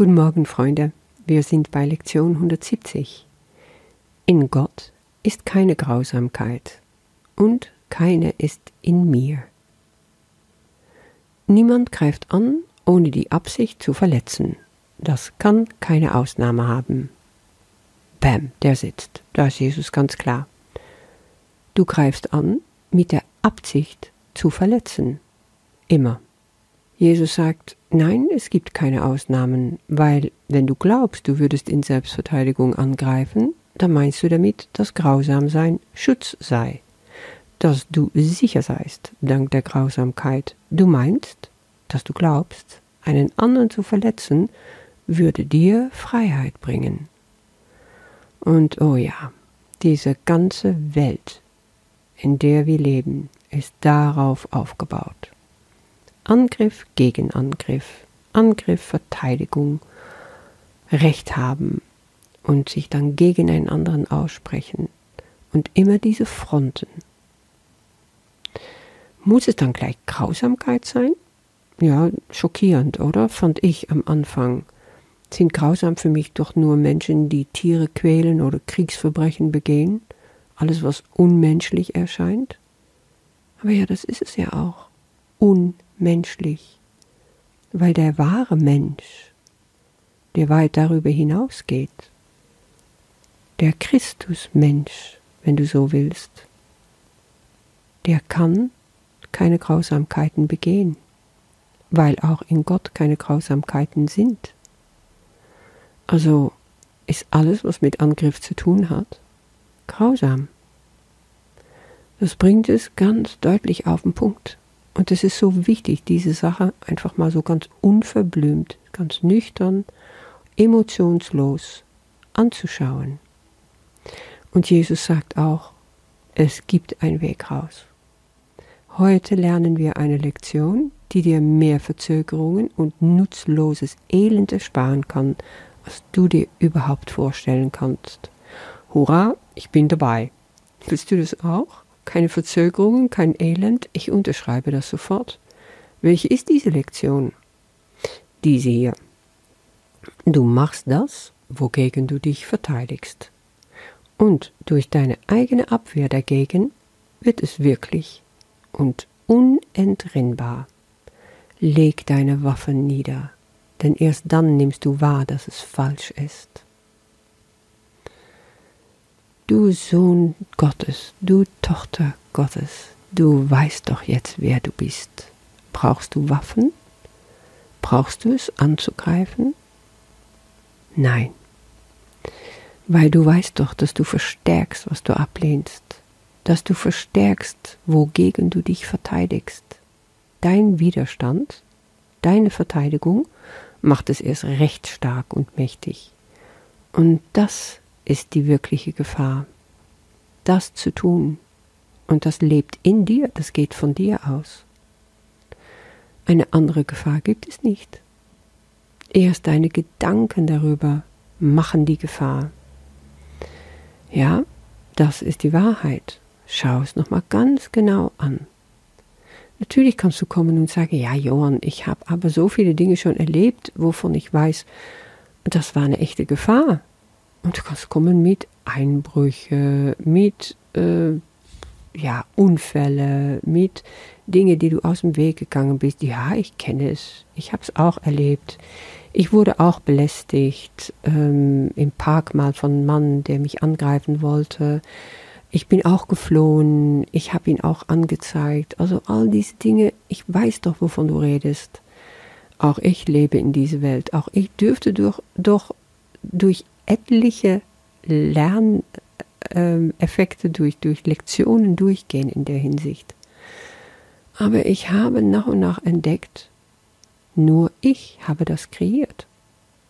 Guten Morgen, Freunde. Wir sind bei Lektion 170. In Gott ist keine Grausamkeit und keine ist in mir. Niemand greift an, ohne die Absicht zu verletzen. Das kann keine Ausnahme haben. Bam, der sitzt. Da ist Jesus ganz klar. Du greifst an mit der Absicht zu verletzen. Immer. Jesus sagt, nein, es gibt keine Ausnahmen, weil wenn du glaubst, du würdest in Selbstverteidigung angreifen, dann meinst du damit, dass Grausamsein Schutz sei, dass du sicher seist dank der Grausamkeit. Du meinst, dass du glaubst, einen anderen zu verletzen, würde dir Freiheit bringen. Und oh ja, diese ganze Welt, in der wir leben, ist darauf aufgebaut. Angriff gegen Angriff, Angriff, Verteidigung, Recht haben und sich dann gegen einen anderen aussprechen und immer diese Fronten. Muss es dann gleich Grausamkeit sein? Ja, schockierend, oder? Fand ich am Anfang. Sind grausam für mich doch nur Menschen, die Tiere quälen oder Kriegsverbrechen begehen? Alles, was unmenschlich erscheint? Aber ja, das ist es ja auch. Unmenschlich menschlich, weil der wahre Mensch, der weit darüber hinausgeht, der Christusmensch, wenn du so willst, der kann keine Grausamkeiten begehen, weil auch in Gott keine Grausamkeiten sind. Also ist alles, was mit Angriff zu tun hat, grausam. Das bringt es ganz deutlich auf den Punkt. Und es ist so wichtig, diese Sache einfach mal so ganz unverblümt, ganz nüchtern, emotionslos anzuschauen. Und Jesus sagt auch, es gibt einen Weg raus. Heute lernen wir eine Lektion, die dir mehr Verzögerungen und nutzloses Elend ersparen kann, als du dir überhaupt vorstellen kannst. Hurra, ich bin dabei. Willst du das auch? Keine Verzögerungen, kein Elend. Ich unterschreibe das sofort. Welche ist diese Lektion? Diese hier. Du machst das, wogegen du dich verteidigst. Und durch deine eigene Abwehr dagegen wird es wirklich und unentrinnbar. Leg deine Waffen nieder, denn erst dann nimmst du wahr, dass es falsch ist. Du Sohn Gottes, du Tochter Gottes, du weißt doch jetzt, wer du bist. Brauchst du Waffen? Brauchst du es anzugreifen? Nein, weil du weißt doch, dass du verstärkst, was du ablehnst, dass du verstärkst, wogegen du dich verteidigst. Dein Widerstand, deine Verteidigung macht es erst recht stark und mächtig. Und das ist die wirkliche Gefahr. Das zu tun. Und das lebt in dir, das geht von dir aus. Eine andere Gefahr gibt es nicht. Erst deine Gedanken darüber machen die Gefahr. Ja, das ist die Wahrheit. Schau es nochmal ganz genau an. Natürlich kannst du kommen und sagen, ja, Johann, ich habe aber so viele Dinge schon erlebt, wovon ich weiß, das war eine echte Gefahr. Und du kannst kommen mit Einbrüche, mit äh, ja, Unfälle, mit Dinge, die du aus dem Weg gegangen bist. Ja, ich kenne es. Ich habe es auch erlebt. Ich wurde auch belästigt ähm, im Park mal von einem Mann, der mich angreifen wollte. Ich bin auch geflohen. Ich habe ihn auch angezeigt. Also all diese Dinge. Ich weiß doch, wovon du redest. Auch ich lebe in dieser Welt. Auch ich dürfte durch, doch durch etliche Lerneffekte durch, durch Lektionen durchgehen in der Hinsicht. Aber ich habe nach und nach entdeckt, nur ich habe das kreiert.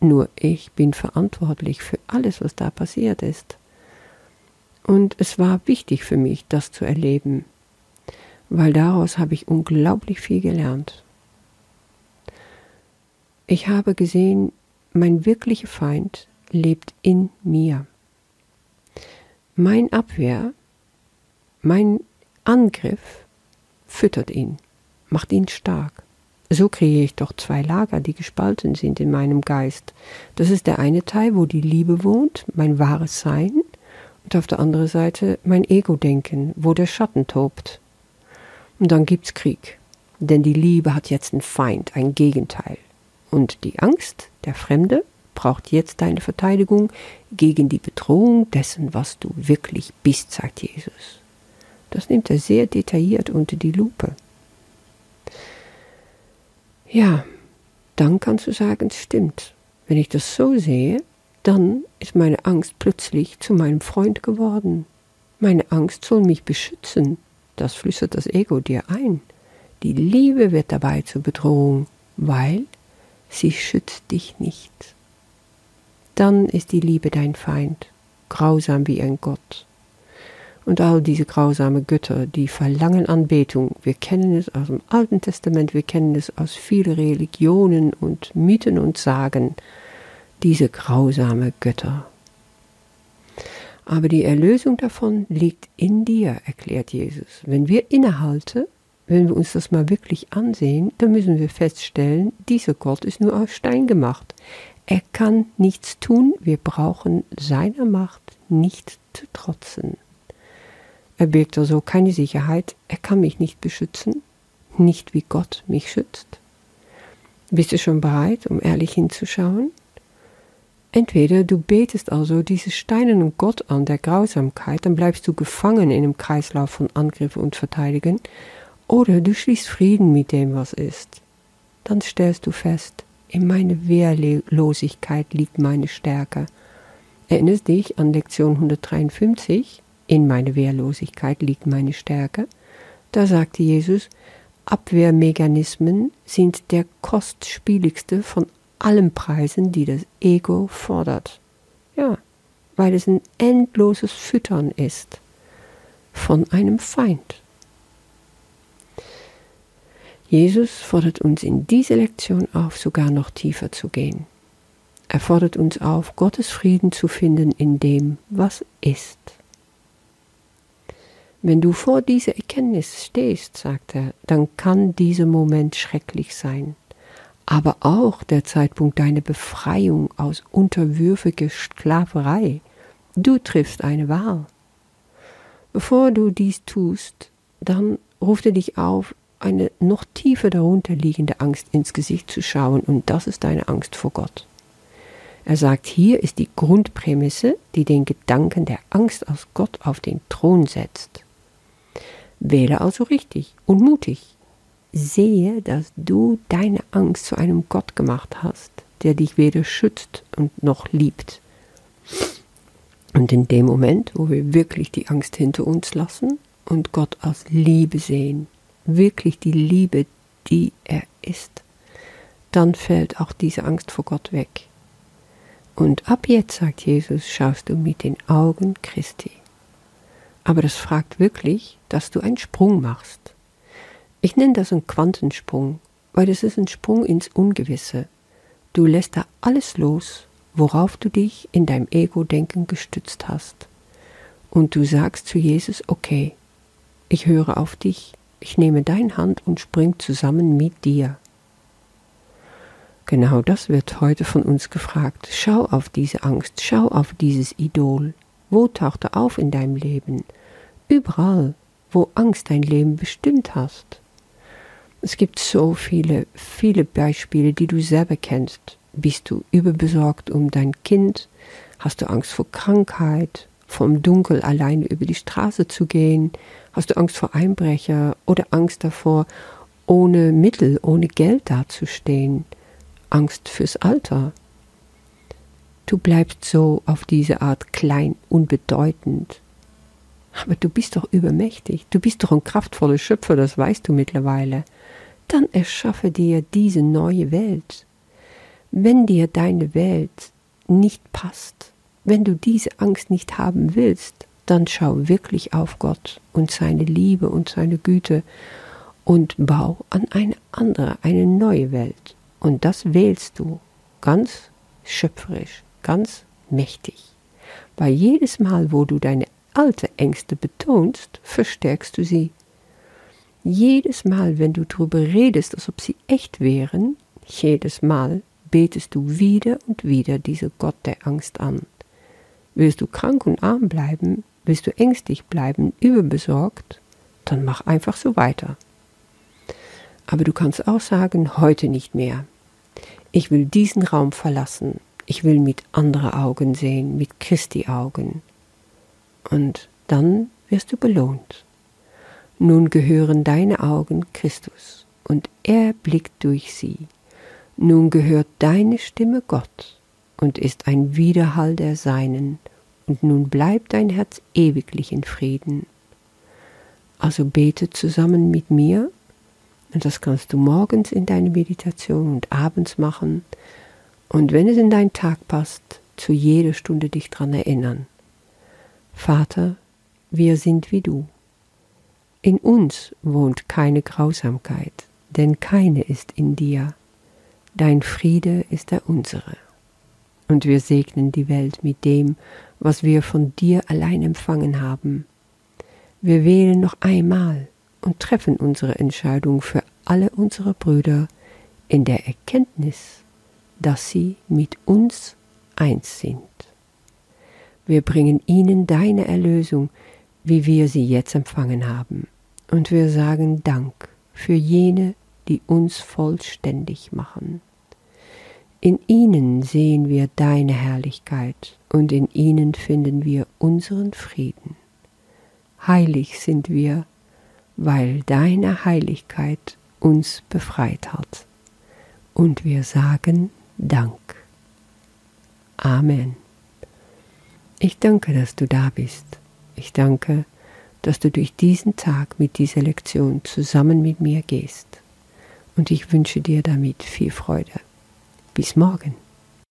Nur ich bin verantwortlich für alles, was da passiert ist. Und es war wichtig für mich, das zu erleben, weil daraus habe ich unglaublich viel gelernt. Ich habe gesehen, mein wirklicher Feind lebt in mir. Mein Abwehr, mein Angriff füttert ihn, macht ihn stark. So kriege ich doch zwei Lager, die gespalten sind in meinem Geist. Das ist der eine Teil, wo die Liebe wohnt, mein wahres Sein, und auf der anderen Seite mein Ego-Denken, wo der Schatten tobt. Und dann gibt's Krieg, denn die Liebe hat jetzt einen Feind, ein Gegenteil. Und die Angst, der Fremde, braucht jetzt deine Verteidigung gegen die Bedrohung dessen, was du wirklich bist, sagt Jesus. Das nimmt er sehr detailliert unter die Lupe. Ja, dann kannst du sagen, es stimmt. Wenn ich das so sehe, dann ist meine Angst plötzlich zu meinem Freund geworden. Meine Angst soll mich beschützen. Das flüstert das Ego dir ein. Die Liebe wird dabei zur Bedrohung, weil sie schützt dich nicht. Dann ist die Liebe dein Feind, grausam wie ein Gott. Und all diese grausame Götter, die verlangen Anbetung. Wir kennen es aus dem Alten Testament, wir kennen es aus vielen Religionen und Mythen und Sagen. Diese grausame Götter. Aber die Erlösung davon liegt in dir, erklärt Jesus. Wenn wir innehalten, wenn wir uns das mal wirklich ansehen, dann müssen wir feststellen, dieser Gott ist nur aus Stein gemacht. Er kann nichts tun, wir brauchen seiner Macht nicht zu trotzen. Er birgt also keine Sicherheit, er kann mich nicht beschützen, nicht wie Gott mich schützt. Bist du schon bereit, um ehrlich hinzuschauen? Entweder du betest also diesen steinernen Gott an der Grausamkeit, dann bleibst du gefangen in einem Kreislauf von Angriff und Verteidigen, oder du schließt Frieden mit dem, was ist. Dann stellst du fest, in meiner Wehrlosigkeit liegt meine Stärke. Erinnerst dich an Lektion 153? In meiner Wehrlosigkeit liegt meine Stärke. Da sagte Jesus, Abwehrmechanismen sind der kostspieligste von allen Preisen, die das Ego fordert. Ja, weil es ein endloses Füttern ist von einem Feind. Jesus fordert uns in dieser Lektion auf, sogar noch tiefer zu gehen. Er fordert uns auf, Gottes Frieden zu finden in dem, was ist. Wenn du vor dieser Erkenntnis stehst, sagt er, dann kann dieser Moment schrecklich sein, aber auch der Zeitpunkt deiner Befreiung aus unterwürfiger Sklaverei. Du triffst eine Wahl. Bevor du dies tust, dann ruft er dich auf, eine noch tiefer darunter liegende Angst ins Gesicht zu schauen, und das ist deine Angst vor Gott. Er sagt, hier ist die Grundprämisse, die den Gedanken der Angst aus Gott auf den Thron setzt. Wähle also richtig und mutig. Sehe, dass du deine Angst zu einem Gott gemacht hast, der dich weder schützt und noch liebt. Und in dem Moment, wo wir wirklich die Angst hinter uns lassen und Gott als Liebe sehen, wirklich die Liebe, die er ist, dann fällt auch diese Angst vor Gott weg. Und ab jetzt, sagt Jesus, schaust du mit den Augen Christi. Aber das fragt wirklich, dass du einen Sprung machst. Ich nenne das einen Quantensprung, weil das ist ein Sprung ins Ungewisse. Du lässt da alles los, worauf du dich in deinem Ego-Denken gestützt hast. Und du sagst zu Jesus, okay, ich höre auf dich, ich nehme deine Hand und spring zusammen mit dir. Genau das wird heute von uns gefragt. Schau auf diese Angst, schau auf dieses Idol. Wo taucht er auf in deinem Leben? Überall, wo Angst dein Leben bestimmt hast. Es gibt so viele, viele Beispiele, die du selber kennst. Bist du überbesorgt um dein Kind? Hast du Angst vor Krankheit? Vom Dunkel alleine über die Straße zu gehen? Hast du Angst vor Einbrecher oder Angst davor, ohne Mittel, ohne Geld dazustehen? Angst fürs Alter? Du bleibst so auf diese Art klein, unbedeutend, aber du bist doch übermächtig, du bist doch ein kraftvoller Schöpfer, das weißt du mittlerweile. Dann erschaffe dir diese neue Welt. Wenn dir deine Welt nicht passt, wenn du diese Angst nicht haben willst, dann schau wirklich auf Gott und seine Liebe und seine Güte und bau an eine andere, eine neue Welt. Und das wählst du ganz schöpferisch, ganz mächtig. Weil jedes Mal, wo du deine alte Ängste betonst, verstärkst du sie. jedes Mal, wenn du darüber redest, als ob sie echt wären, jedes Mal betest du wieder und wieder diese Gott der Angst an. Willst du krank und arm bleiben, willst du ängstlich bleiben, überbesorgt, dann mach einfach so weiter. Aber du kannst auch sagen, heute nicht mehr. Ich will diesen Raum verlassen. Ich will mit anderen Augen sehen, mit Christi Augen. Und dann wirst du belohnt. Nun gehören deine Augen Christus, und er blickt durch sie. Nun gehört deine Stimme Gott und ist ein Widerhall der Seinen, und nun bleibt dein Herz ewiglich in Frieden. Also bete zusammen mit mir, und das kannst du morgens in deine Meditation und abends machen, und wenn es in deinen Tag passt, zu jeder Stunde dich dran erinnern. Vater, wir sind wie du. In uns wohnt keine Grausamkeit, denn keine ist in dir. Dein Friede ist der unsere. Und wir segnen die Welt mit dem, was wir von dir allein empfangen haben. Wir wählen noch einmal und treffen unsere Entscheidung für alle unsere Brüder in der Erkenntnis, dass sie mit uns eins sind. Wir bringen ihnen deine Erlösung, wie wir sie jetzt empfangen haben. Und wir sagen Dank für jene, die uns vollständig machen. In ihnen sehen wir deine Herrlichkeit und in ihnen finden wir unseren Frieden. Heilig sind wir, weil deine Heiligkeit uns befreit hat. Und wir sagen Dank. Amen. Ich danke, dass du da bist. Ich danke, dass du durch diesen Tag mit dieser Lektion zusammen mit mir gehst. Und ich wünsche dir damit viel Freude. Bis morgen.